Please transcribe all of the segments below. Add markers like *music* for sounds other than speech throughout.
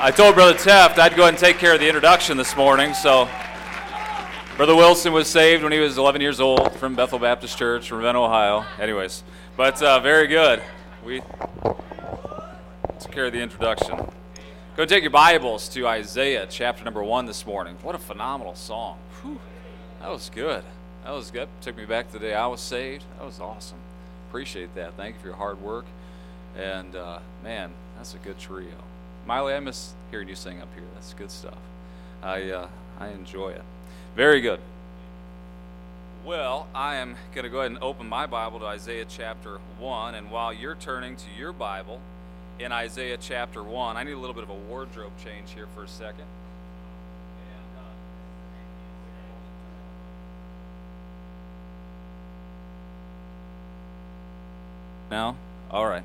I told Brother Teft I'd go ahead and take care of the introduction this morning. So, Brother Wilson was saved when he was 11 years old from Bethel Baptist Church, Ravenna, Ohio. Anyways, but uh, very good. We took care of the introduction. Go take your Bibles to Isaiah chapter number one this morning. What a phenomenal song. Whew, that was good. That was good. Took me back to the day I was saved. That was awesome. Appreciate that. Thank you for your hard work. And uh, man, that's a good trio. Miley, I miss hearing you sing up here. That's good stuff. I uh, I enjoy it. Very good. Well, I am going to go ahead and open my Bible to Isaiah chapter 1. And while you're turning to your Bible in Isaiah chapter 1, I need a little bit of a wardrobe change here for a second. Now? All right.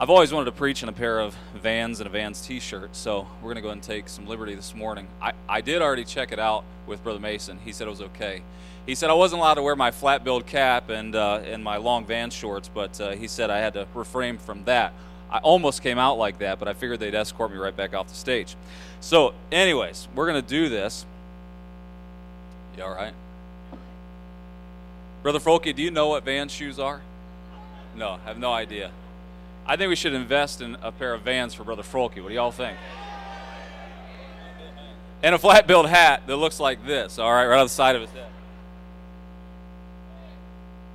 I've always wanted to preach in a pair of Vans and a Vans t shirt, so we're going to go and take some liberty this morning. I, I did already check it out with Brother Mason. He said it was okay. He said I wasn't allowed to wear my flat billed cap and, uh, and my long Vans shorts, but uh, he said I had to refrain from that. I almost came out like that, but I figured they'd escort me right back off the stage. So, anyways, we're going to do this. You all right? Brother Folke, do you know what Vans shoes are? No, I have no idea. I think we should invest in a pair of vans for Brother Folke. What do y'all think? And a flat billed hat that looks like this, all right, right on the side of his head.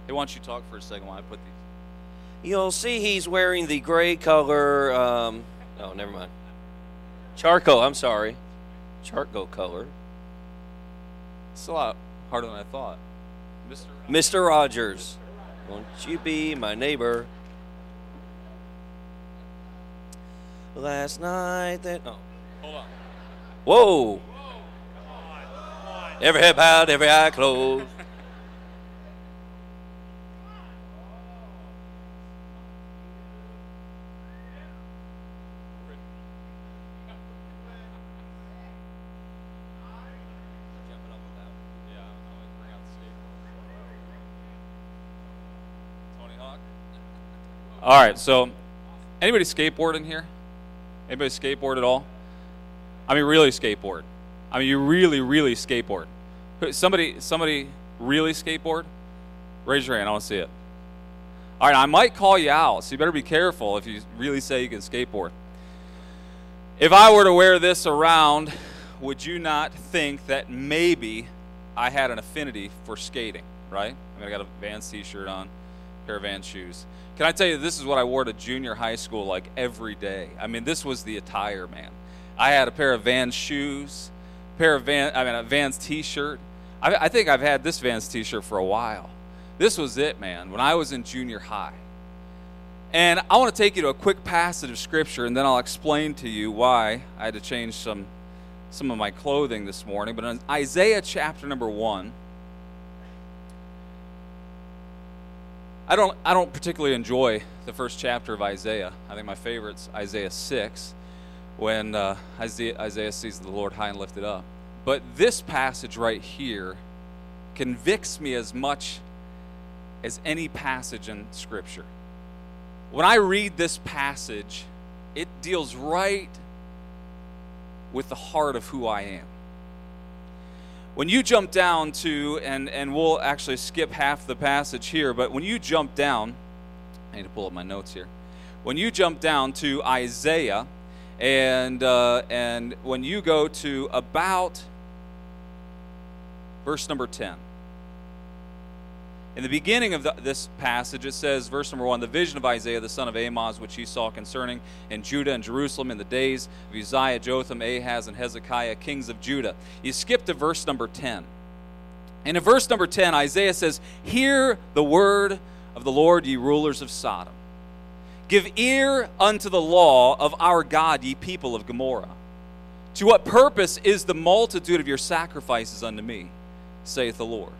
Hey, why don't you talk for a second while I put these? You'll see he's wearing the gray color. Um, oh, never mind. Charcoal, I'm sorry. Charcoal color. It's a lot harder than I thought. Mr. Mr. Rogers, won't you be my neighbor? Last night that. Oh. Hold on. Whoa. Every head bowed, every eye closed. All right, so anybody skateboard in here? Anybody skateboard at all? I mean, really skateboard. I mean, you really, really skateboard. Somebody, somebody really skateboard? Raise your hand. I want to see it. All right, I might call you out, so you better be careful if you really say you can skateboard. If I were to wear this around, would you not think that maybe I had an affinity for skating, right? I mean, I got a Vans t-shirt on, pair of Vans shoes. Can I tell you, this is what I wore to junior high school like every day. I mean, this was the attire, man. I had a pair of Vans shoes, pair of Van, I mean, a Vans T-shirt. I, I think I've had this Vans T-shirt for a while. This was it, man. When I was in junior high. And I want to take you to a quick passage of scripture, and then I'll explain to you why I had to change some some of my clothing this morning. But in Isaiah chapter number one. I don't, I don't particularly enjoy the first chapter of Isaiah. I think my favorite's Isaiah 6, when uh, Isaiah, Isaiah sees the Lord high and lifted up. But this passage right here convicts me as much as any passage in Scripture. When I read this passage, it deals right with the heart of who I am. When you jump down to, and, and we'll actually skip half the passage here, but when you jump down, I need to pull up my notes here. When you jump down to Isaiah, and, uh, and when you go to about verse number 10, in the beginning of the, this passage, it says, verse number one, the vision of Isaiah the son of Amoz, which he saw concerning in Judah and Jerusalem in the days of Uzziah, Jotham, Ahaz, and Hezekiah, kings of Judah. You skip to verse number 10. And in verse number 10, Isaiah says, Hear the word of the Lord, ye rulers of Sodom. Give ear unto the law of our God, ye people of Gomorrah. To what purpose is the multitude of your sacrifices unto me, saith the Lord?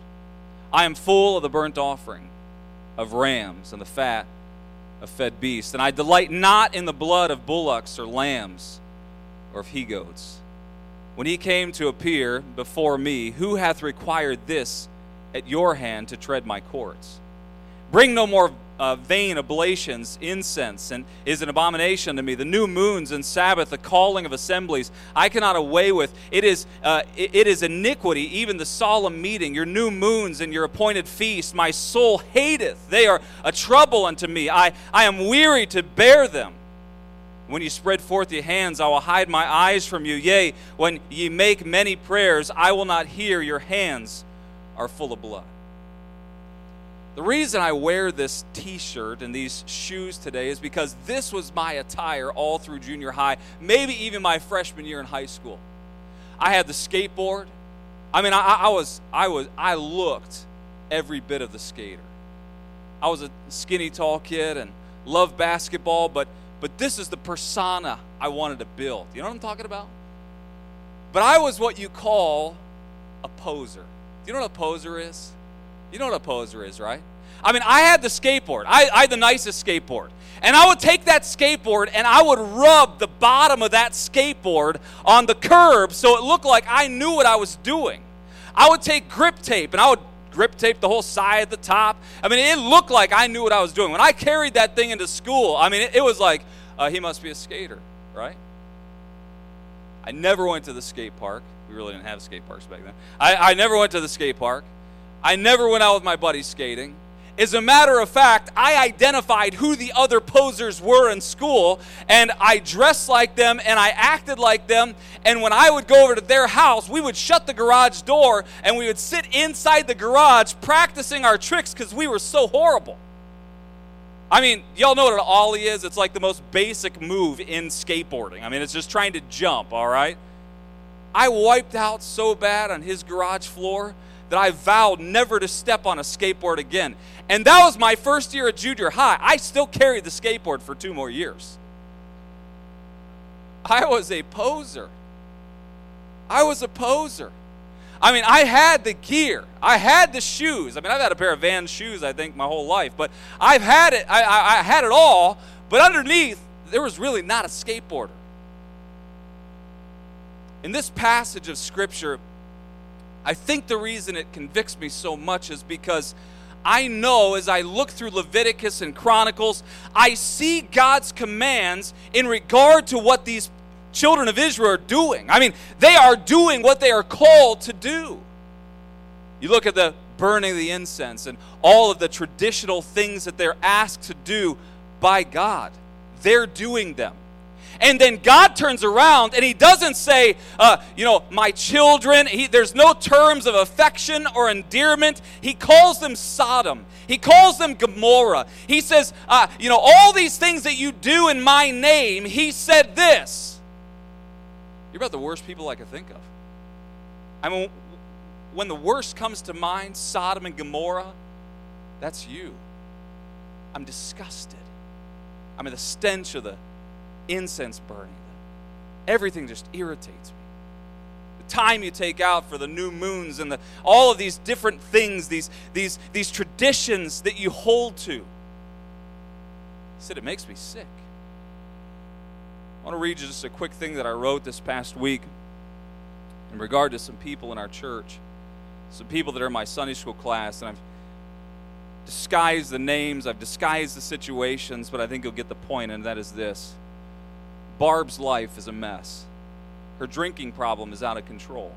I am full of the burnt offering of rams and the fat of fed beasts, and I delight not in the blood of bullocks or lambs or of he goats. When he came to appear before me, who hath required this at your hand to tread my courts? Bring no more uh, vain oblations, incense, and is an abomination to me. The new moons and Sabbath, the calling of assemblies, I cannot away with. It is, uh, it, it is iniquity, even the solemn meeting. Your new moons and your appointed feast, my soul hateth. They are a trouble unto me. I, I am weary to bear them. When you spread forth your hands, I will hide my eyes from you. Yea, when ye make many prayers, I will not hear. Your hands are full of blood. The reason I wear this t shirt and these shoes today is because this was my attire all through junior high, maybe even my freshman year in high school. I had the skateboard. I mean, I, I was, I was, I looked every bit of the skater. I was a skinny, tall kid and loved basketball, but but this is the persona I wanted to build. You know what I'm talking about? But I was what you call a poser. Do you know what a poser is? You know what a poser is, right? I mean, I had the skateboard. I, I had the nicest skateboard. And I would take that skateboard and I would rub the bottom of that skateboard on the curb so it looked like I knew what I was doing. I would take grip tape and I would grip tape the whole side at the top. I mean, it looked like I knew what I was doing. When I carried that thing into school, I mean, it, it was like, uh, he must be a skater, right? I never went to the skate park. We really didn't have skate parks back then. I, I never went to the skate park. I never went out with my buddies skating. As a matter of fact, I identified who the other posers were in school, and I dressed like them and I acted like them. And when I would go over to their house, we would shut the garage door and we would sit inside the garage practicing our tricks because we were so horrible. I mean, y'all know what an ollie is? It's like the most basic move in skateboarding. I mean, it's just trying to jump, all right? I wiped out so bad on his garage floor that I vowed never to step on a skateboard again. And that was my first year at junior high. I still carried the skateboard for two more years. I was a poser. I was a poser. I mean, I had the gear, I had the shoes. I mean, I've had a pair of Vans shoes, I think, my whole life, but I've had it. I, I, I had it all. But underneath, there was really not a skateboarder. In this passage of Scripture, I think the reason it convicts me so much is because I know as I look through Leviticus and Chronicles, I see God's commands in regard to what these children of Israel are doing. I mean, they are doing what they are called to do. You look at the burning of the incense and all of the traditional things that they're asked to do by God, they're doing them. And then God turns around and He doesn't say, uh, you know, my children. He, there's no terms of affection or endearment. He calls them Sodom. He calls them Gomorrah. He says, uh, you know, all these things that you do in my name, He said this. You're about the worst people I could think of. I mean, when the worst comes to mind, Sodom and Gomorrah, that's you. I'm disgusted. I mean, the stench of the incense burning. Everything just irritates me. The time you take out for the new moons and the, all of these different things, these, these, these traditions that you hold to. He said, it makes me sick. I want to read you just a quick thing that I wrote this past week in regard to some people in our church, some people that are in my Sunday school class, and I've disguised the names, I've disguised the situations, but I think you'll get the point, and that is this Barb's life is a mess. Her drinking problem is out of control.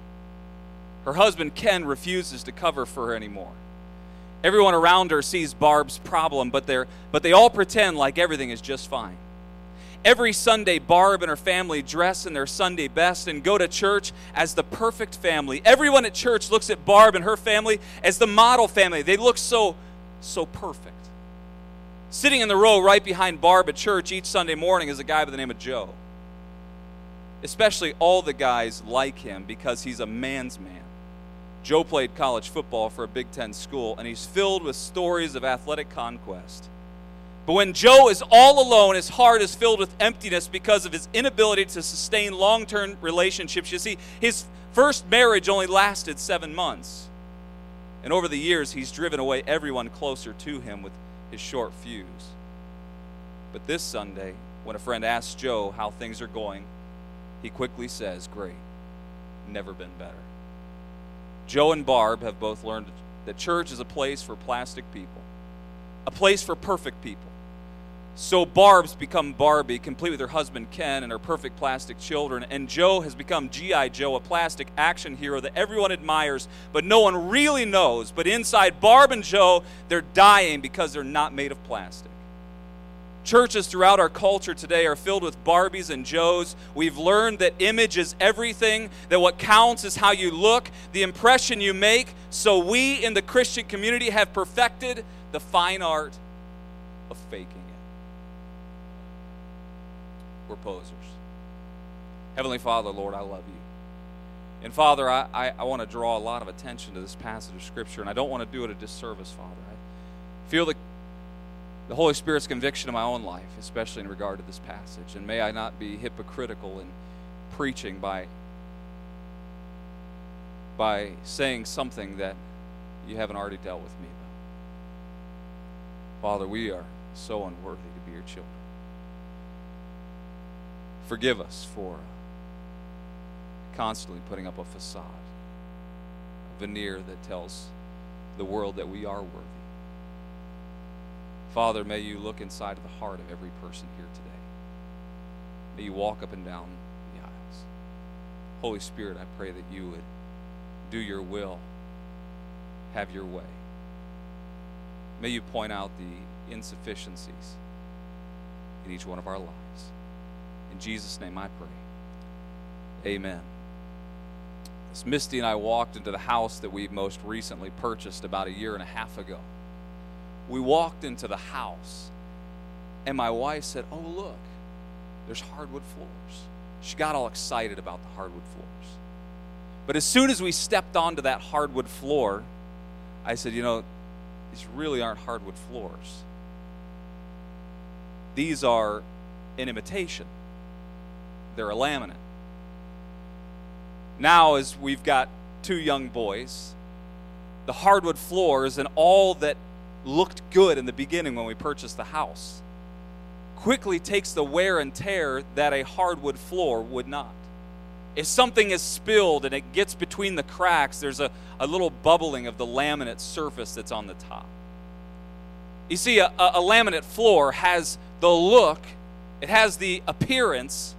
Her husband, Ken, refuses to cover for her anymore. Everyone around her sees Barb's problem, but, they're, but they all pretend like everything is just fine. Every Sunday, Barb and her family dress in their Sunday best and go to church as the perfect family. Everyone at church looks at Barb and her family as the model family. They look so, so perfect. Sitting in the row right behind Barb at church each Sunday morning is a guy by the name of Joe. Especially all the guys like him because he's a man's man. Joe played college football for a Big Ten school, and he's filled with stories of athletic conquest. But when Joe is all alone, his heart is filled with emptiness because of his inability to sustain long term relationships. You see, his first marriage only lasted seven months. And over the years, he's driven away everyone closer to him with his short fuse. But this Sunday, when a friend asks Joe how things are going, he quickly says, Great. Never been better. Joe and Barb have both learned that church is a place for plastic people, a place for perfect people. So Barb's become Barbie, complete with her husband Ken and her perfect plastic children. And Joe has become G.I. Joe, a plastic action hero that everyone admires, but no one really knows. But inside Barb and Joe, they're dying because they're not made of plastic. Churches throughout our culture today are filled with Barbies and Joes. We've learned that image is everything, that what counts is how you look, the impression you make. So we in the Christian community have perfected the fine art of faking. We're posers. Heavenly Father, Lord, I love you. And Father, I, I, I want to draw a lot of attention to this passage of Scripture, and I don't want to do it a disservice, Father. I feel the the Holy Spirit's conviction in my own life, especially in regard to this passage. And may I not be hypocritical in preaching by, by saying something that you haven't already dealt with me about. Father, we are so unworthy to be your children. Forgive us for constantly putting up a facade, a veneer that tells the world that we are worthy. Father, may you look inside of the heart of every person here today. May you walk up and down the aisles. Holy Spirit, I pray that you would do your will, have your way. May you point out the insufficiencies in each one of our lives. In Jesus' name I pray. Amen. As Misty and I walked into the house that we most recently purchased about a year and a half ago we walked into the house, and my wife said, Oh, look, there's hardwood floors. She got all excited about the hardwood floors. But as soon as we stepped onto that hardwood floor, I said, You know, these really aren't hardwood floors. These are an imitation, they're a laminate. Now, as we've got two young boys, the hardwood floors and all that looked good in the beginning when we purchased the house quickly takes the wear and tear that a hardwood floor would not. If something is spilled and it gets between the cracks, there's a, a little bubbling of the laminate surface that's on the top. You see, a, a laminate floor has the look, it has the appearance,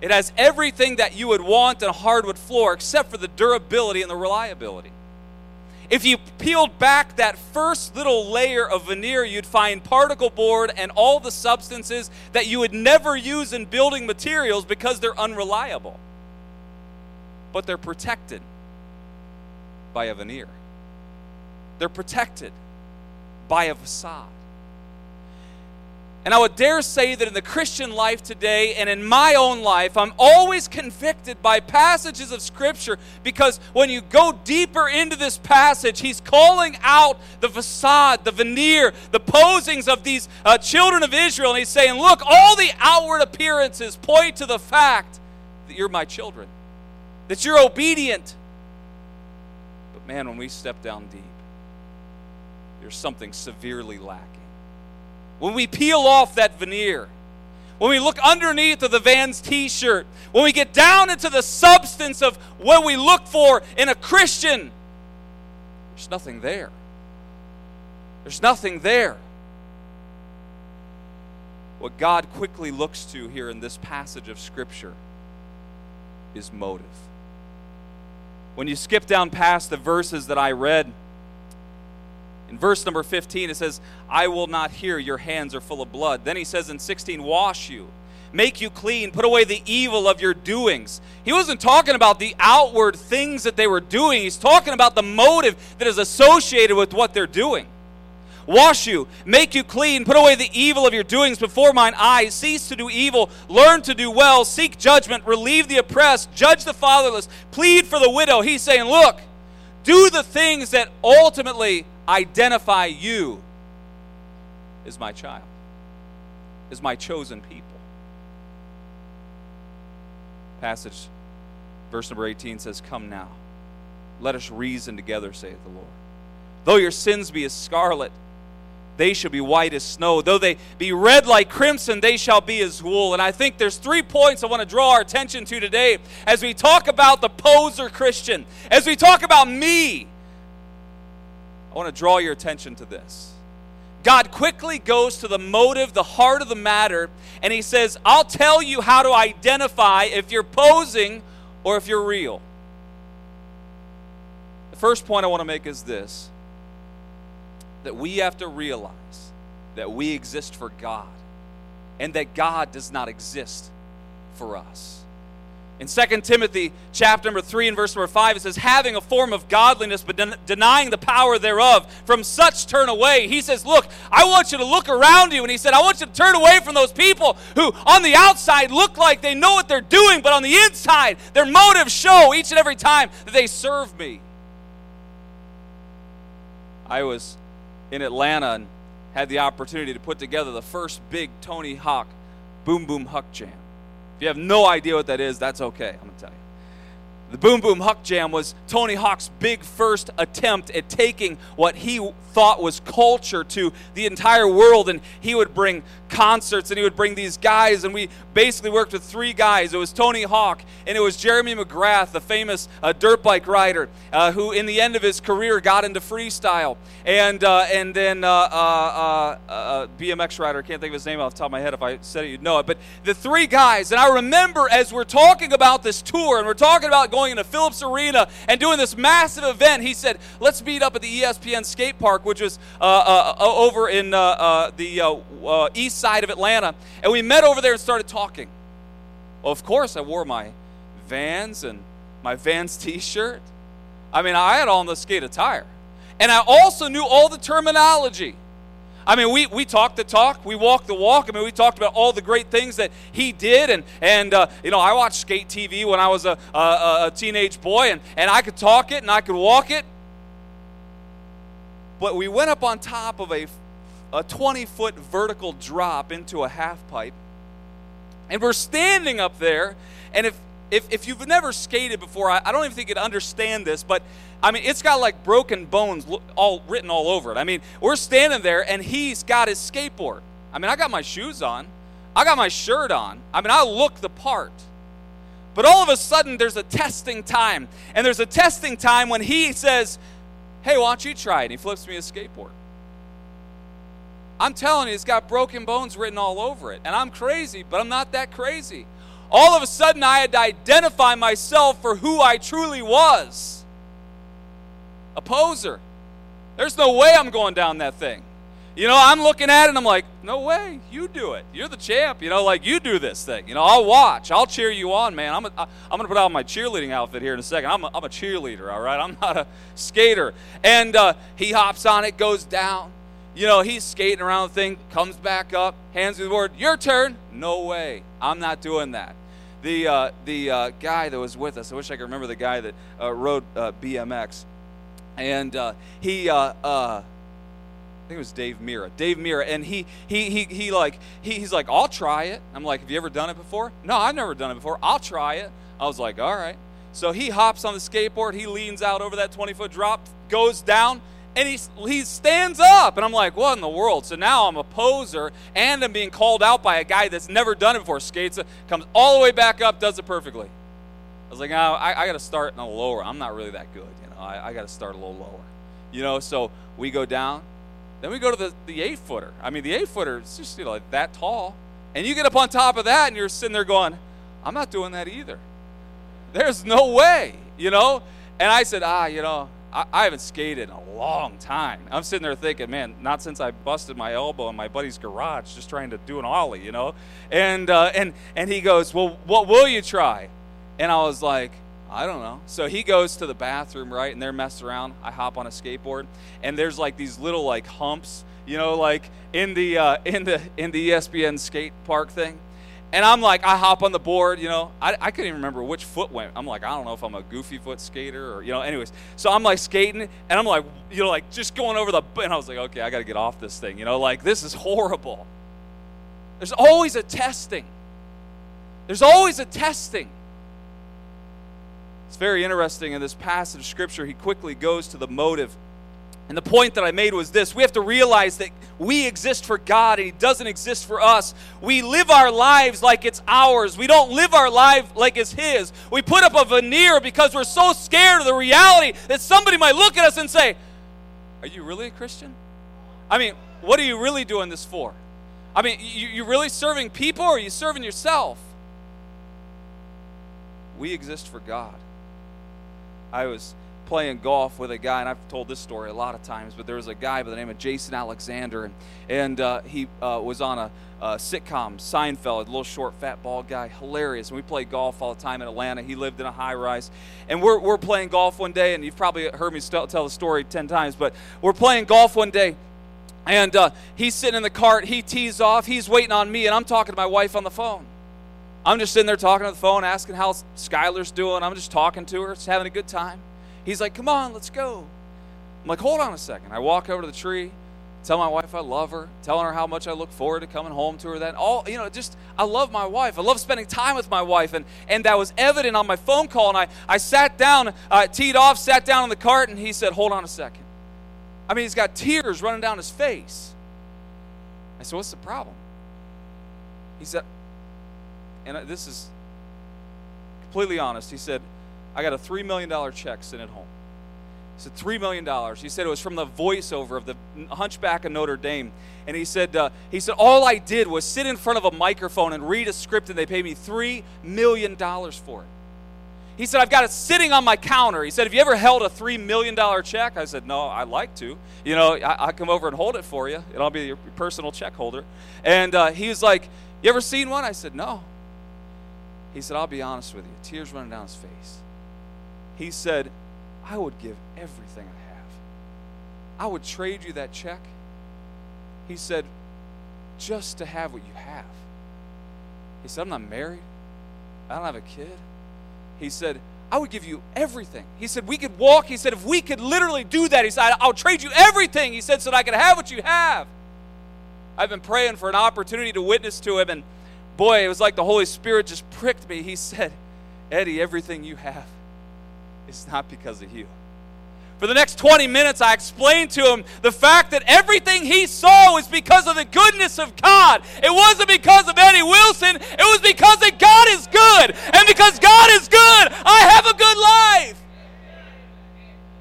it has everything that you would want in a hardwood floor except for the durability and the reliability. If you peeled back that first little layer of veneer, you'd find particle board and all the substances that you would never use in building materials because they're unreliable. But they're protected by a veneer, they're protected by a facade. And I would dare say that in the Christian life today and in my own life, I'm always convicted by passages of Scripture because when you go deeper into this passage, he's calling out the facade, the veneer, the posings of these uh, children of Israel. And he's saying, Look, all the outward appearances point to the fact that you're my children, that you're obedient. But man, when we step down deep, there's something severely lacking when we peel off that veneer, when we look underneath of the Vans t shirt, when we get down into the substance of what we look for in a Christian, there's nothing there. There's nothing there. What God quickly looks to here in this passage of Scripture is motive. When you skip down past the verses that I read, in verse number 15, it says, I will not hear your hands are full of blood. Then he says in 16, wash you, make you clean, put away the evil of your doings. He wasn't talking about the outward things that they were doing, he's talking about the motive that is associated with what they're doing. Wash you, make you clean, put away the evil of your doings before mine eyes. Cease to do evil, learn to do well, seek judgment, relieve the oppressed, judge the fatherless, plead for the widow. He's saying, Look, do the things that ultimately identify you as my child, as my chosen people. Passage, verse number 18 says, Come now, let us reason together, saith the Lord. Though your sins be as scarlet, they shall be white as snow. Though they be red like crimson, they shall be as wool. And I think there's three points I want to draw our attention to today as we talk about the poser Christian, as we talk about me I want to draw your attention to this. God quickly goes to the motive, the heart of the matter, and he says, I'll tell you how to identify if you're posing or if you're real. The first point I want to make is this that we have to realize that we exist for God and that God does not exist for us. In 2 Timothy chapter number 3 and verse number 5, it says, having a form of godliness but den- denying the power thereof, from such turn away. He says, Look, I want you to look around you. And he said, I want you to turn away from those people who on the outside look like they know what they're doing, but on the inside, their motives show each and every time that they serve me. I was in Atlanta and had the opportunity to put together the first big Tony Hawk Boom Boom Huck Jam. If you have no idea what that is, that's okay. I'm going to tell you. The Boom Boom Huck Jam was Tony Hawk's big first attempt at taking what he thought was culture to the entire world. And he would bring concerts and he would bring these guys. And we basically worked with three guys. It was Tony Hawk and it was Jeremy McGrath, the famous uh, dirt bike rider, uh, who in the end of his career got into freestyle. And, uh, and then uh, uh, uh, BMX rider, can't think of his name off the top of my head. If I said it, you'd know it. But the three guys. And I remember as we're talking about this tour and we're talking about going into Phillips Arena and doing this massive event, he said, let's meet up at the ESPN skate park, which was over in the east side of Atlanta. And we met over there and started talking. Well, of course, I wore my Vans and my Vans t shirt. I mean, I had all the skate attire. And I also knew all the terminology. I mean, we, we talked the talk, we walked the walk. I mean, we talked about all the great things that he did. And, and uh, you know, I watched skate TV when I was a, a, a teenage boy, and, and I could talk it and I could walk it. But we went up on top of a a 20 foot vertical drop into a half pipe. And we're standing up there. And if, if, if you've never skated before, I, I don't even think you'd understand this, but I mean, it's got like broken bones all written all over it. I mean, we're standing there and he's got his skateboard. I mean, I got my shoes on, I got my shirt on. I mean, I look the part. But all of a sudden, there's a testing time. And there's a testing time when he says, Hey, why don't you try it? And he flips me a skateboard. I'm telling you, it's got broken bones written all over it. And I'm crazy, but I'm not that crazy. All of a sudden, I had to identify myself for who I truly was a poser. There's no way I'm going down that thing. You know, I'm looking at it and I'm like, no way, you do it. You're the champ. You know, like you do this thing. You know, I'll watch. I'll cheer you on, man. I'm, a, I'm going to put on my cheerleading outfit here in a second. I'm a, I'm a cheerleader, all right? I'm not a skater. And uh, he hops on it, goes down. You know, he's skating around the thing, comes back up, hands me the board. Your turn. No way. I'm not doing that. The, uh, the uh, guy that was with us, I wish I could remember the guy that uh, rode uh, BMX. And uh, he, uh, I think it was Dave Mirra. Dave Mirra. And he, he, he, he like, he, he's like, I'll try it. I'm like, have you ever done it before? No, I've never done it before. I'll try it. I was like, all right. So he hops on the skateboard. He leans out over that 20 foot drop, goes down and he, he stands up. And i'm like what in the world? So now i'm a poser and i'm being called out by a guy that's never done it before. Skates comes all the way back up does it perfectly. I was like oh, I, I got to start in a lower. I'm not really that good you know. I, I got to start a little lower. You know so we go down. Then we go to the, the eight footer. I mean the eight footer is just you know like that tall. And you get up on top of that and you're sitting there going i'm not doing that either. There's no way you know? And i said ah you know I, haven't skated in a long time. I'm sitting there thinking, man, not since I busted my elbow in my buddy's garage just trying to do an ollie, you know? And, uh, and, and he goes, well, what will you try? And I was like, I don't know. So he goes to the bathroom, right? And they're messing around. I hop on a skateboard, and there's like these little like humps, you know, like in the uh, in the in the ESPN skate park thing. And I'm like, I hop on the board, you know. I, I couldn't even remember which foot went. I'm like, I don't know if I'm a goofy foot skater or, you know, anyways. So I'm like skating, and I'm like, you know, like just going over the, and I was like, okay, I got to get off this thing, you know, like this is horrible. There's always a testing. There's always a testing. It's very interesting in this passage of Scripture. He quickly goes to the motive and the point that I made was this we have to realize that we exist for God and He doesn't exist for us. We live our lives like it's ours. We don't live our life like it's His. We put up a veneer because we're so scared of the reality that somebody might look at us and say, Are you really a Christian? I mean, what are you really doing this for? I mean, you, you really serving people or are you serving yourself? We exist for God. I was playing golf with a guy, and I've told this story a lot of times, but there was a guy by the name of Jason Alexander, and, and uh, he uh, was on a, a, sitcom, Seinfeld, a little short, fat, bald guy, hilarious. And we played golf all the time in Atlanta. He lived in a high rise. And we're, we're playing golf one day, and you've probably heard me st- tell the story 10 times, but we're playing golf one day. And uh, he's sitting in the cart, he tees off, he's waiting on me, and I'm talking to my wife on the phone. I'm just sitting there talking on the phone, asking how Skylar's doing. I'm just talking to her, just having a good time. He's like, Come on, let's go. I'm like, Hold on a second. I walk over to the tree, tell my wife I love her, telling her how much I look forward to coming home to her. That all, you know, just I love my wife. I love spending time with my wife, and and that was evident on my phone call. And I I sat down, uh, teed off, sat down on the cart, and he said, Hold on a second. I mean, he's got tears running down his face. I said, What's the problem? He said, and this is completely honest. He said, I got a $3 million check sent at home. He said, $3 million. He said it was from the voiceover of the Hunchback of Notre Dame. And he said, uh, he said, all I did was sit in front of a microphone and read a script, and they paid me $3 million for it. He said, I've got it sitting on my counter. He said, Have you ever held a $3 million check? I said, No, I'd like to. You know, I, will come over and hold it for you, and I'll be your personal check holder. And uh, he was like, You ever seen one? I said, No. He said, I'll be honest with you, tears running down his face. He said, I would give everything I have. I would trade you that check. He said, just to have what you have. He said, I'm not married. I don't have a kid. He said, I would give you everything. He said, we could walk. He said, if we could literally do that, he said, I'll trade you everything. He said, so that I could have what you have. I've been praying for an opportunity to witness to him, and boy, it was like the Holy Spirit just pricked me. He said, Eddie, everything you have is not because of you. For the next 20 minutes, I explained to him the fact that everything he saw was because of the goodness of God. It wasn't because of Eddie Wilson, it was because that God is good. And because God is good, I have a good life.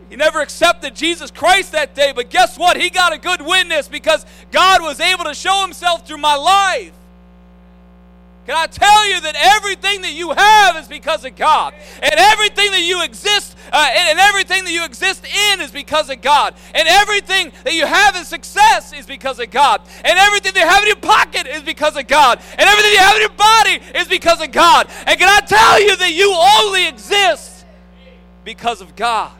He never accepted Jesus Christ that day, but guess what? He got a good witness because God was able to show himself through my life. Can I tell you that everything that you have is because of God? And everything that you exist, uh, and, and everything that you exist in is because of God. And everything that you have in success is because of God. And everything that you have in your pocket is because of God. And everything you have in your body is because of God. And can I tell you that you only exist because of God?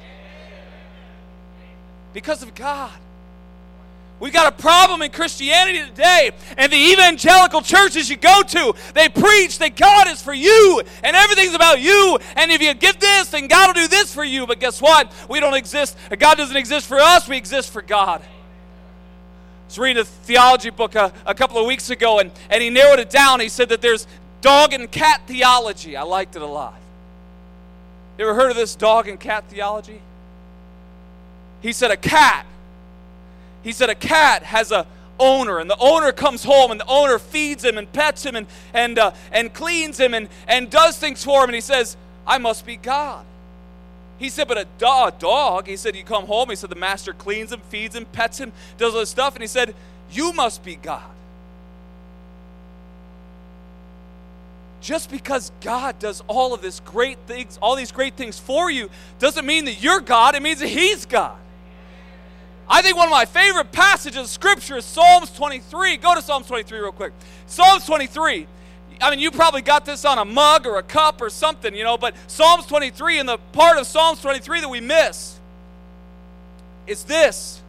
Because of God. We've got a problem in Christianity today, and the evangelical churches you go to, they preach that God is for you and everything's about you. And if you give this, then God will do this for you. But guess what? We don't exist. God doesn't exist for us, we exist for God. I was reading a theology book a, a couple of weeks ago, and, and he narrowed it down. He said that there's dog and cat theology. I liked it a lot. You ever heard of this dog and cat theology? He said a cat he said a cat has a owner and the owner comes home and the owner feeds him and pets him and, and, uh, and cleans him and, and does things for him and he says i must be god he said but a dog, dog he said you come home he said the master cleans him feeds him pets him does all this stuff and he said you must be god just because God does all of this great things, all these great things for you, doesn't mean that you're God. It means that He's God. I think one of my favorite passages of Scripture is Psalms 23. Go to Psalms 23 real quick. Psalms 23. I mean, you probably got this on a mug or a cup or something, you know, but Psalms 23 and the part of Psalms 23 that we miss is this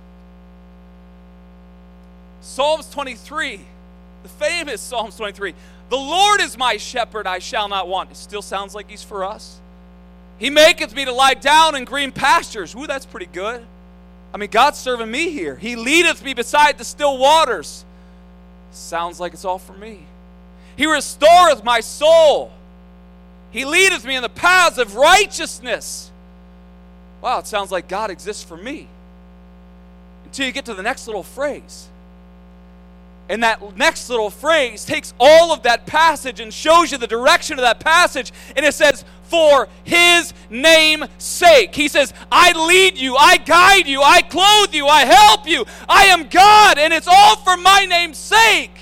Psalms 23, the famous Psalms 23. The Lord is my shepherd, I shall not want. It still sounds like He's for us. He maketh me to lie down in green pastures. Ooh, that's pretty good. I mean, God's serving me here. He leadeth me beside the still waters. Sounds like it's all for me. He restoreth my soul. He leadeth me in the paths of righteousness. Wow, it sounds like God exists for me. Until you get to the next little phrase. And that next little phrase takes all of that passage and shows you the direction of that passage. And it says, For his name's sake. He says, I lead you, I guide you, I clothe you, I help you. I am God, and it's all for my name's sake.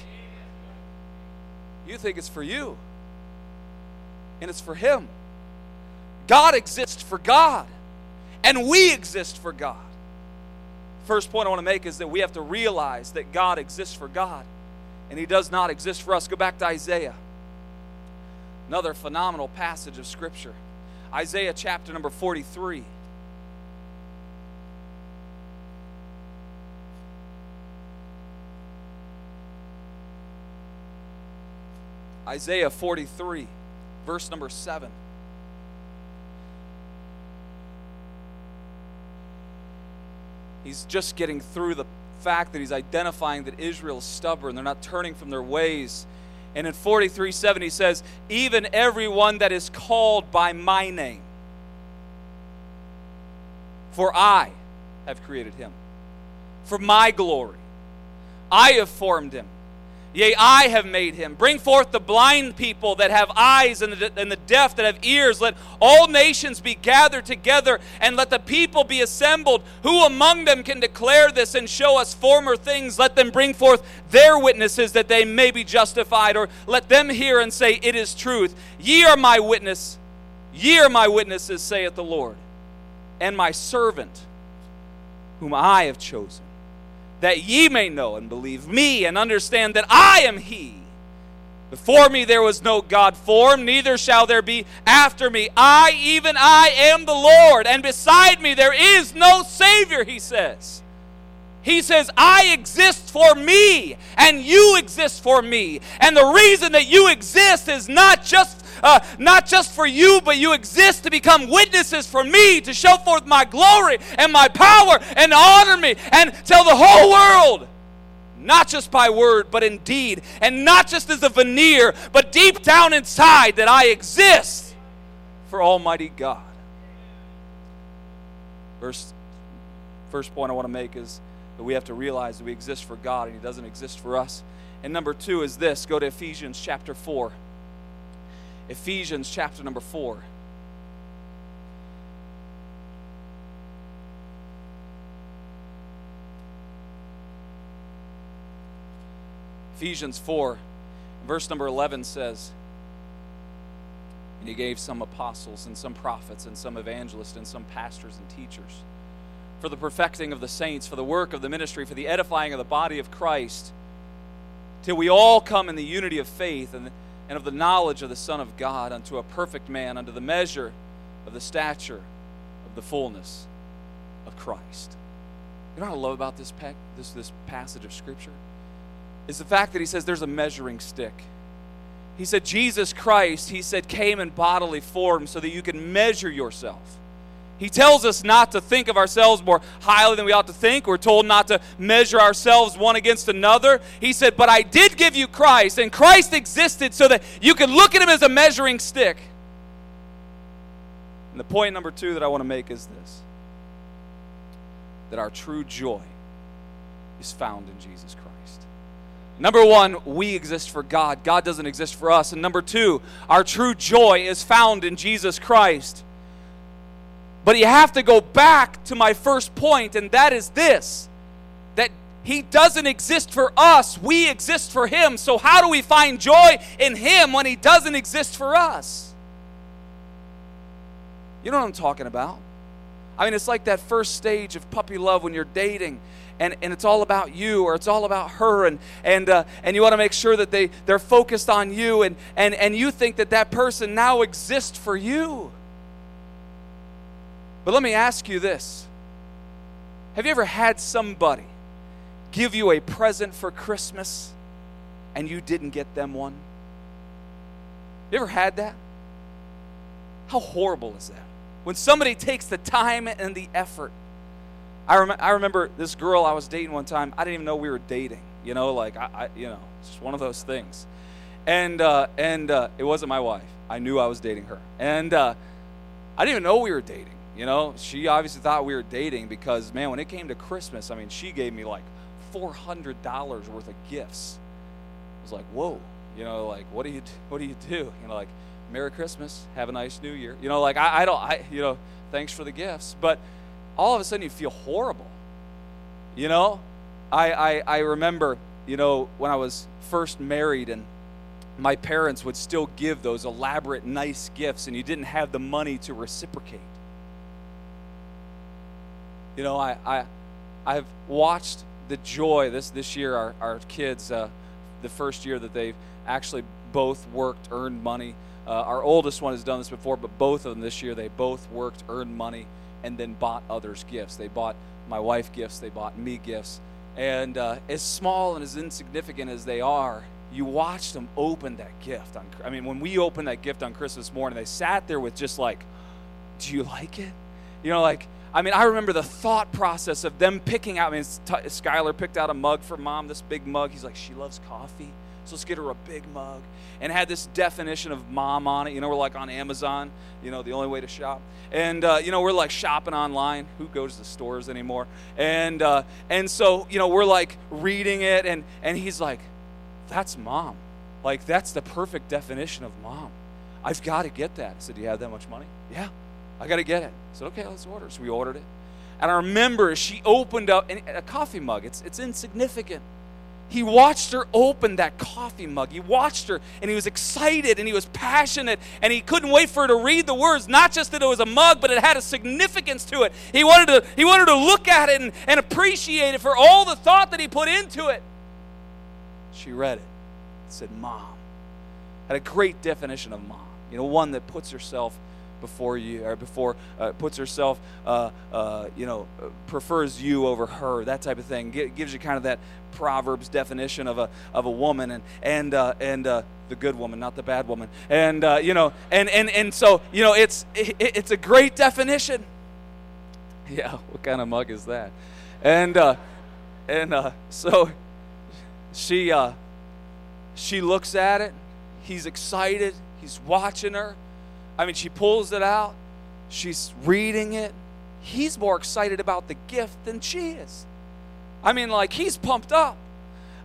You think it's for you, and it's for him. God exists for God, and we exist for God. First point I want to make is that we have to realize that God exists for God and He does not exist for us. Go back to Isaiah. Another phenomenal passage of Scripture. Isaiah chapter number 43. Isaiah 43, verse number 7. He's just getting through the fact that he's identifying that Israel is stubborn. They're not turning from their ways. And in 43 7, he says, Even everyone that is called by my name, for I have created him, for my glory. I have formed him. Yea, I have made him. Bring forth the blind people that have eyes and the, and the deaf that have ears. Let all nations be gathered together and let the people be assembled. Who among them can declare this and show us former things? Let them bring forth their witnesses that they may be justified, or let them hear and say, It is truth. Ye are my witness. Ye are my witnesses, saith the Lord, and my servant, whom I have chosen that ye may know and believe me and understand that I am He. Before me there was no God formed, neither shall there be after me. I, even I, am the Lord, and beside me there is no Savior, he says. He says, I exist for me, and you exist for me. And the reason that you exist is not just uh, not just for you, but you exist to become witnesses for me, to show forth my glory and my power and honor me and tell the whole world, not just by word, but in deed, and not just as a veneer, but deep down inside that I exist for Almighty God. First, first point I want to make is that we have to realize that we exist for God and He doesn't exist for us. And number two is this go to Ephesians chapter 4. Ephesians chapter number 4. Ephesians 4, verse number 11 says, And he gave some apostles, and some prophets, and some evangelists, and some pastors and teachers for the perfecting of the saints, for the work of the ministry, for the edifying of the body of Christ, till we all come in the unity of faith and and of the knowledge of the Son of God unto a perfect man, unto the measure of the stature of the fullness of Christ. You know what I love about this, pe- this, this passage of Scripture? Is the fact that he says there's a measuring stick. He said, Jesus Christ, he said, came in bodily form so that you can measure yourself. He tells us not to think of ourselves more highly than we ought to think. We're told not to measure ourselves one against another. He said, But I did give you Christ, and Christ existed so that you could look at him as a measuring stick. And the point number two that I want to make is this that our true joy is found in Jesus Christ. Number one, we exist for God. God doesn't exist for us. And number two, our true joy is found in Jesus Christ. But you have to go back to my first point, and that is this that He doesn't exist for us, we exist for Him. So, how do we find joy in Him when He doesn't exist for us? You know what I'm talking about? I mean, it's like that first stage of puppy love when you're dating. And, and it's all about you or it's all about her and, and, uh, and you want to make sure that they, they're focused on you and, and, and you think that that person now exists for you but let me ask you this Have you ever had somebody give you a present for Christmas and you didn't get them one? You ever had that? How horrible is that? When somebody takes the time and the effort. I, rem- I remember this girl I was dating one time. I didn't even know we were dating. You know, like I, I you know, it's just one of those things. And uh, and uh, it wasn't my wife. I knew I was dating her, and uh, I didn't even know we were dating. You know, she obviously thought we were dating because, man, when it came to Christmas, I mean, she gave me like $400 worth of gifts. I was like, whoa, you know, like, what do you, what do you do? You know, like, Merry Christmas, have a nice New Year. You know, like, I, I don't, I, you know, thanks for the gifts. But all of a sudden you feel horrible. You know, I, I, I remember, you know, when I was first married and my parents would still give those elaborate, nice gifts, and you didn't have the money to reciprocate. You know, I, I, I've watched the joy this, this year, our, our kids, uh, the first year that they've actually both worked, earned money. Uh, our oldest one has done this before, but both of them this year, they both worked, earned money, and then bought others gifts. They bought my wife gifts, they bought me gifts. And uh, as small and as insignificant as they are, you watched them open that gift. On, I mean, when we opened that gift on Christmas morning, they sat there with just like, Do you like it? You know, like, I mean, I remember the thought process of them picking out. I mean, Skylar picked out a mug for mom, this big mug. He's like, She loves coffee. So let's get her a big mug. And had this definition of mom on it. You know, we're like on Amazon, you know, the only way to shop. And, uh, you know, we're like shopping online. Who goes to stores anymore? And, uh, and so, you know, we're like reading it. And, and he's like, that's mom. Like, that's the perfect definition of mom. I've got to get that. I said, Do you have that much money? Yeah, I got to get it. I said, Okay, let's order. So we ordered it. And I remember she opened up a coffee mug. It's, it's insignificant. He watched her open that coffee mug. He watched her and he was excited and he was passionate and he couldn't wait for her to read the words. Not just that it was a mug, but it had a significance to it. He wanted to, he wanted to look at it and, and appreciate it for all the thought that he put into it. She read it. It said, Mom. Had a great definition of mom. You know, one that puts herself before you, or before, uh, puts herself, uh, uh, you know, prefers you over her, that type of thing. Gives you kind of that Proverbs definition of a, of a woman and, and, uh, and uh, the good woman, not the bad woman. And, uh, you know, and, and, and so, you know, it's, it, it's a great definition. *laughs* Yeah, what kind of mug is that? And, and so she, she looks at it. He's excited. He's watching her. I mean, she pulls it out. She's reading it. He's more excited about the gift than she is. I mean, like, he's pumped up.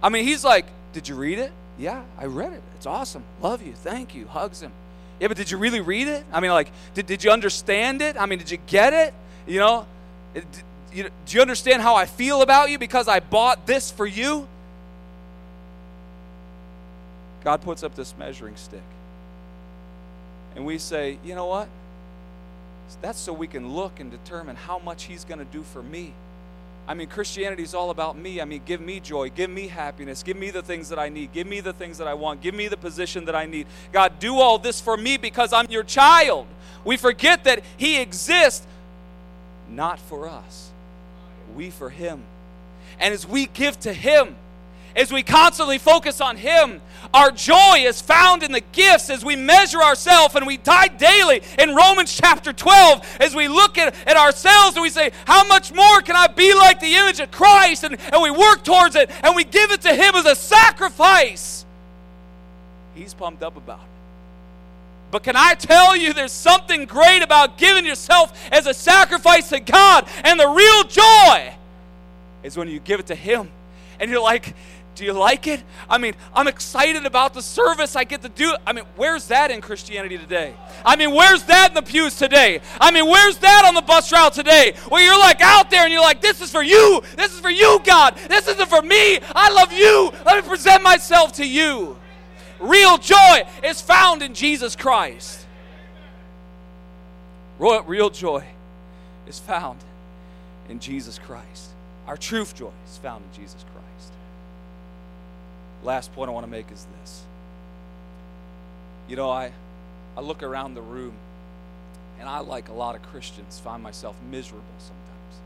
I mean, he's like, Did you read it? Yeah, I read it. It's awesome. Love you. Thank you. Hugs him. Yeah, but did you really read it? I mean, like, did, did you understand it? I mean, did you get it? You know, did, you, do you understand how I feel about you because I bought this for you? God puts up this measuring stick. And we say, you know what? That's so we can look and determine how much He's going to do for me. I mean, Christianity is all about me. I mean, give me joy, give me happiness, give me the things that I need, give me the things that I want, give me the position that I need. God, do all this for me because I'm your child. We forget that He exists not for us, we for Him. And as we give to Him, as we constantly focus on Him, our joy is found in the gifts as we measure ourselves and we die daily in Romans chapter 12 as we look at, at ourselves and we say, How much more can I be like the image of Christ? And, and we work towards it and we give it to Him as a sacrifice. He's pumped up about it. But can I tell you, there's something great about giving yourself as a sacrifice to God. And the real joy is when you give it to Him. And you're like, do you like it? I mean, I'm excited about the service I get to do. I mean, where's that in Christianity today? I mean, where's that in the pews today? I mean, where's that on the bus route today? Where you're like out there and you're like, this is for you. This is for you, God. This isn't for me. I love you. Let me present myself to you. Real joy is found in Jesus Christ. Real joy is found in Jesus Christ. Our true joy is found in Jesus Christ last point I want to make is this. You know, I, I look around the room, and I, like a lot of Christians, find myself miserable sometimes.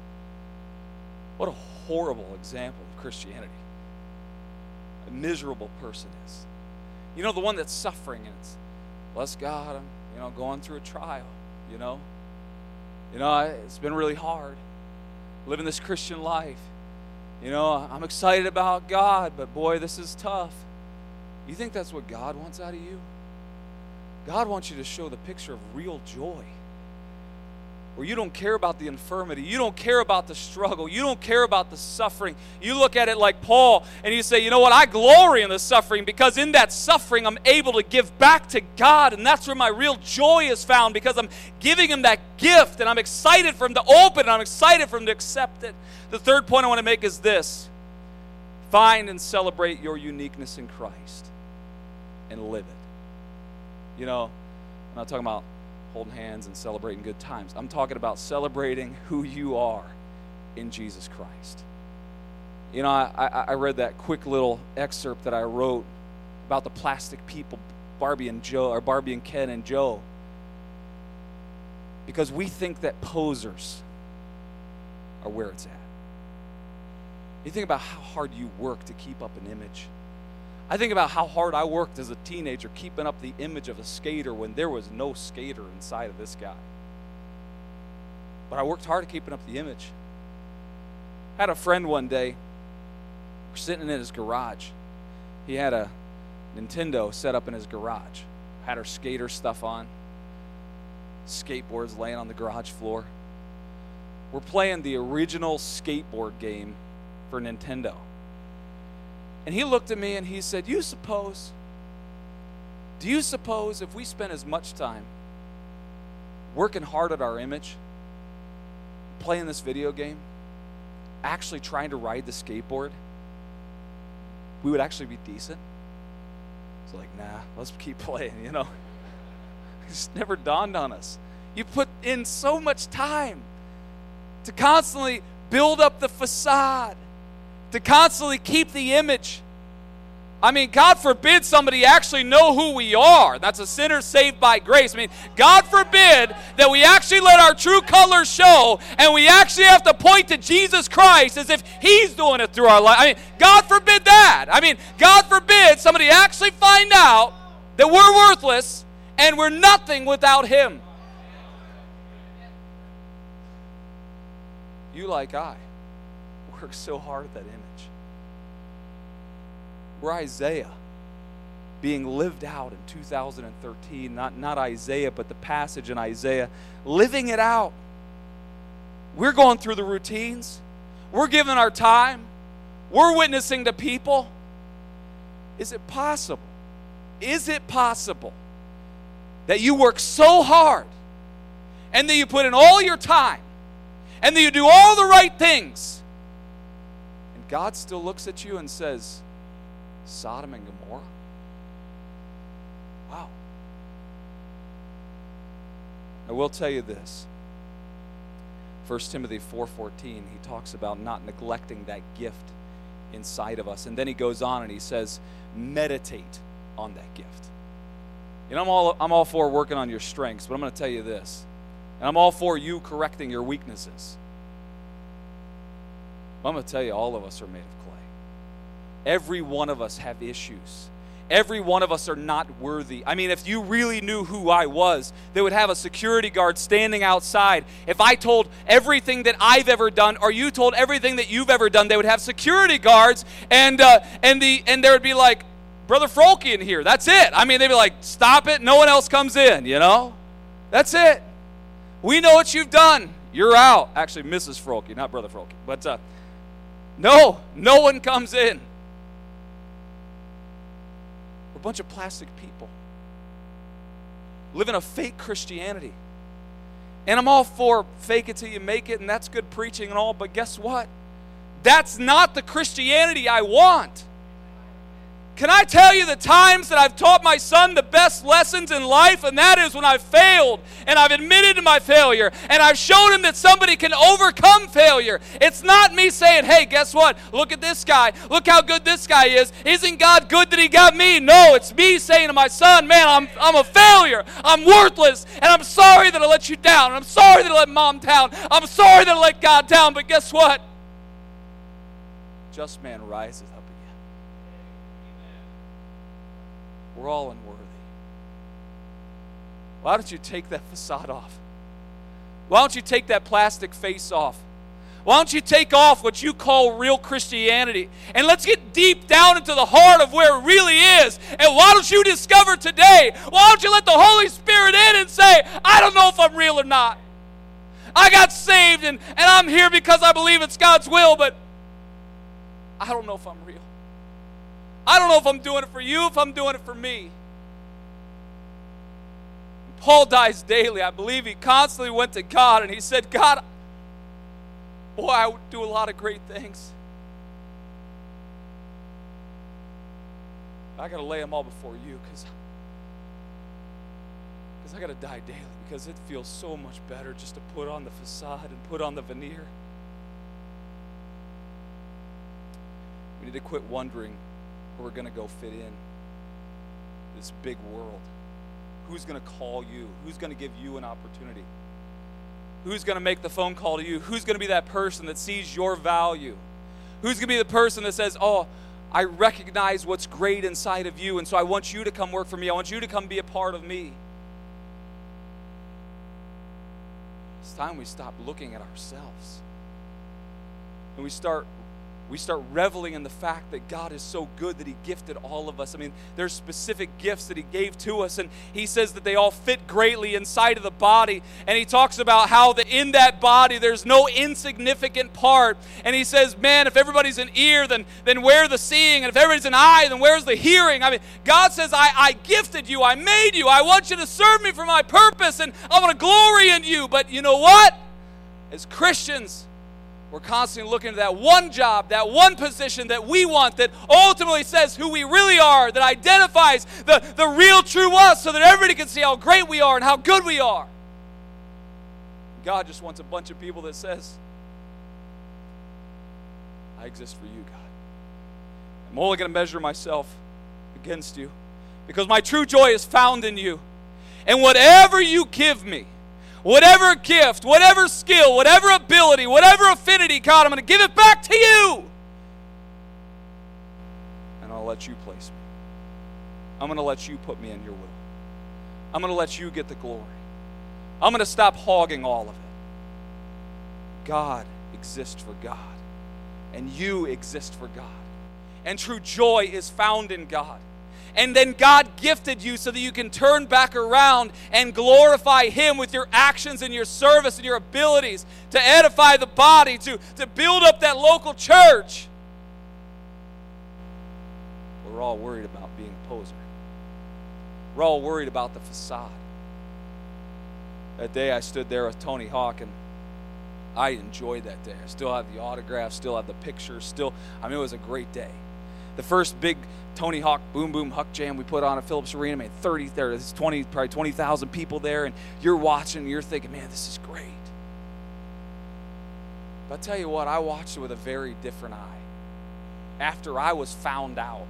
What a horrible example of Christianity. A miserable person is. You know, the one that's suffering, and it's, bless God, I'm, you know, going through a trial, you know. You know, I, it's been really hard living this Christian life. You know, I'm excited about God, but boy, this is tough. You think that's what God wants out of you? God wants you to show the picture of real joy. Where you don't care about the infirmity, you don't care about the struggle, you don't care about the suffering. You look at it like Paul and you say, you know what, I glory in the suffering because in that suffering I'm able to give back to God, and that's where my real joy is found because I'm giving Him that gift and I'm excited for Him to open and I'm excited for Him to accept it. The third point I want to make is this find and celebrate your uniqueness in Christ and live it. You know, I'm not talking about holding hands and celebrating good times. I'm talking about celebrating who you are in Jesus Christ. You know, I, I, read that quick little excerpt that I wrote about the plastic people, Barbie and Joe, or Barbie and Ken and Joe. Because we think that posers are where it's at. You think about how hard you work to keep up an image I think about how hard I worked as a teenager keeping up the image of a skater when there was no skater inside of this guy. But I worked hard at keeping up the image. I had a friend one day, we're sitting in his garage. He had a Nintendo set up in his garage. Had our skater stuff on, skateboards laying on the garage floor. We're playing the original skateboard game for Nintendo. And he looked at me and he said, You suppose, do you suppose if we spent as much time working hard at our image, playing this video game, actually trying to ride the skateboard, we would actually be decent? It's like, nah, let's keep *laughs* playing, you know? It's never dawned on us. You put in so much time to constantly build up the facade to constantly keep the image. I mean, God forbid somebody actually know who we are. That's a sinner saved by grace. I mean, God forbid that we actually let our true colors show and we actually have to point to Jesus Christ as if He's doing it through our life. I mean, God forbid that. I mean, God forbid somebody actually find out that we're worthless and we're nothing without Him. You, like I, work so hard at that image. We're Isaiah being lived out in 2013. Not, not Isaiah, but the passage in Isaiah, living it out. We're going through the routines, we're giving our time, we're witnessing to people. Is it possible? Is it possible that you work so hard and that you put in all your time and that you do all the right things God still looks at you and says, Sodom and Gomorrah? Wow. I will tell you this. 1 Timothy 4:14, he talks about not neglecting that gift inside of us. And then he goes on and he says, meditate on that gift. You know, I'm all, I'm all for working on your strengths, but I'm going to tell you this. And I'm all for you correcting your weaknesses. I'm going to tell you, all of us are made of clay. Every one of us have issues. Every one of us are not worthy. I mean, if you really knew who I was, they would have a security guard standing outside. If I told everything that I've ever done, or you told everything that you've ever done, they would have security guards, and uh, and the and there would be like, Brother Frolke in here. That's it. I mean, they'd be like, stop it. No one else comes in. You know, that's it. We know what you've done. You're out. Actually, Mrs. Frolke, not Brother Frolke, but. Uh, no, no one comes in. We're a bunch of plastic people Live in a fake Christianity. And I'm all for fake it till you make it, and that's good preaching and all, but guess what? That's not the Christianity I want. Can I tell you the times that I've taught my son the best lessons in life? And that is when I've failed and I've admitted to my failure and I've shown him that somebody can overcome failure. It's not me saying, hey, guess what? Look at this guy. Look how good this guy is. Isn't God good that he got me? No, it's me saying to my son, man, I'm, I'm a failure. I'm worthless. And I'm sorry that I let you down. I'm sorry that I let mom down. I'm sorry that I let God down. But guess what? Just man rises We're all unworthy. Why don't you take that *laughs* facade off? Why don't you take that plastic face off? Why don't you take off what you call real Christianity and let's get deep down into the heart of where it really is? And why don't you discover today? Why don't you let the Holy Spirit in and say, I don't know if I'm real or not? I got saved and, and I'm here because I believe it's God's will, but I don't know if I'm real. I don't know if I'm doing it for you, if I'm doing it for me. Paul dies daily. I believe he constantly went to God and he said, God, boy, I would do a lot of great things. I got to lay them all before you because because I got to die daily because it feels so much better just to put on the facade and put on the veneer. We need to quit wondering where we're going to go fit in this big world. Who's going to call you? Who's going to give you an opportunity? Who's going to make the phone call to you? Who's going to be that person that sees your value? Who's going to be the person that says, Oh, I recognize what's great inside of you, and so I want you to come work for me. I want you to come be a part of me. It's time we stop looking at ourselves and we start we start reveling in the fact that God is so good that He gifted all of us. I mean, there's specific gifts that He gave to us, and He says that they all fit greatly inside of the body. And He talks about how that in that body there's no insignificant part. And He says, man, if everybody's an ear, then then where's the seeing? And if everybody's an eye, then where's the hearing? I mean, God says, I, I gifted you, I made you, I want you to serve me for my purpose, and I want to glory in you. But you know what? As Christians, we're constantly looking at that one job, that one position that we want, that ultimately says who we really are, that identifies the, the real true us, so that everybody can see how great we are and how good we are. God just wants a bunch of people that says, I exist for you, God. I'm only going to measure myself against you because my true joy is found in you. And whatever you give me, whatever gift, whatever skill, whatever ability, whatever affinity, God, I'm going to give it back to you. And I'll let you place me. I'm going to let you put me in your will. I'm going to let you get the glory. I'm going to stop hogging all of it. God exists for God, and you exist for God. And true joy is found in God and then God gifted you so that you can turn back around and glorify Him with your actions and your service and your abilities to edify the body, to, to build up that local church. We're all worried about being a poser. We're all worried about the facade. That day I stood there with Tony Hawk and I enjoyed that day. I still have the autographs, still have the pictures, still, I mean, it was a great day. The first big Tony Hawk Boom Boom Huck Jam we put on at Phillips Arena. made 30 there. There's 20, probably 20,000 people there, and you're watching and you're thinking, man, this is great. But I tell you what, I watched it with a very different eye after I was found out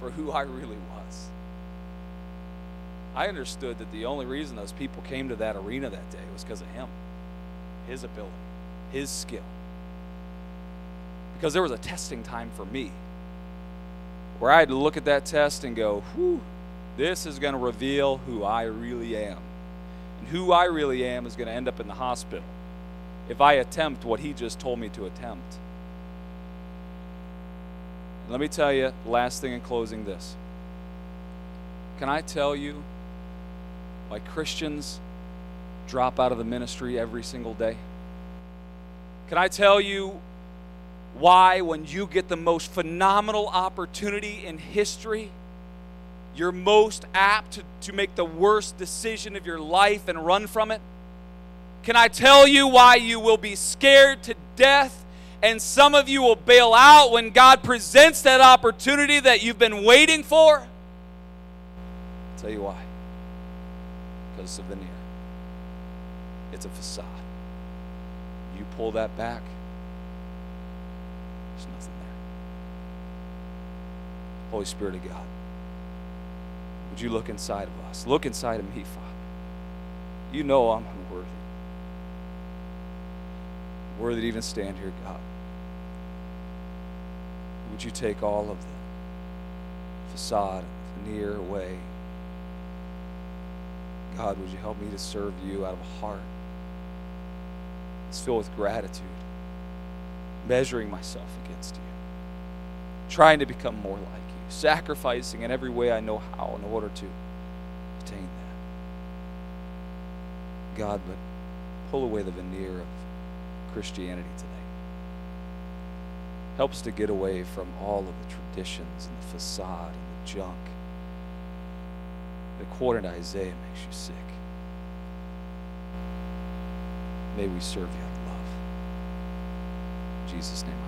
for who I really was. I understood that the only reason those people came to that arena that day was because of him, his ability, his skill. Because there was a testing time for me where I had to look at that test and go, whew, this is going to reveal who I really am. And who I really am is going to end up in the hospital if I attempt what he just told me to attempt. And let me tell you, last thing in closing this. Can I tell you why Christians drop out of the ministry every single day? Can I tell you why, when you get the most phenomenal opportunity in history, you're most apt to, to make the worst decision of your life and run from it? Can I tell you why you will be scared to death and some of you will bail out when God presents that opportunity that you've been waiting for? I'll tell you why. Because it's a veneer, it's a facade. You pull that back, Holy Spirit of God, would you look inside of us? Look inside of me, Father. You know I'm unworthy. Worthy to even stand here, God. Would you take all of the facade, veneer away? God, would you help me to serve you out of a heart that's filled with gratitude, measuring myself against you, trying to become more like you, sacrificing in every way I know how in order to attain that. God, but pull away the veneer of Christianity today. Help us to get away from all of the traditions and the facade and the junk according to Isaiah, makes you sick. May we serve you Jesus' name.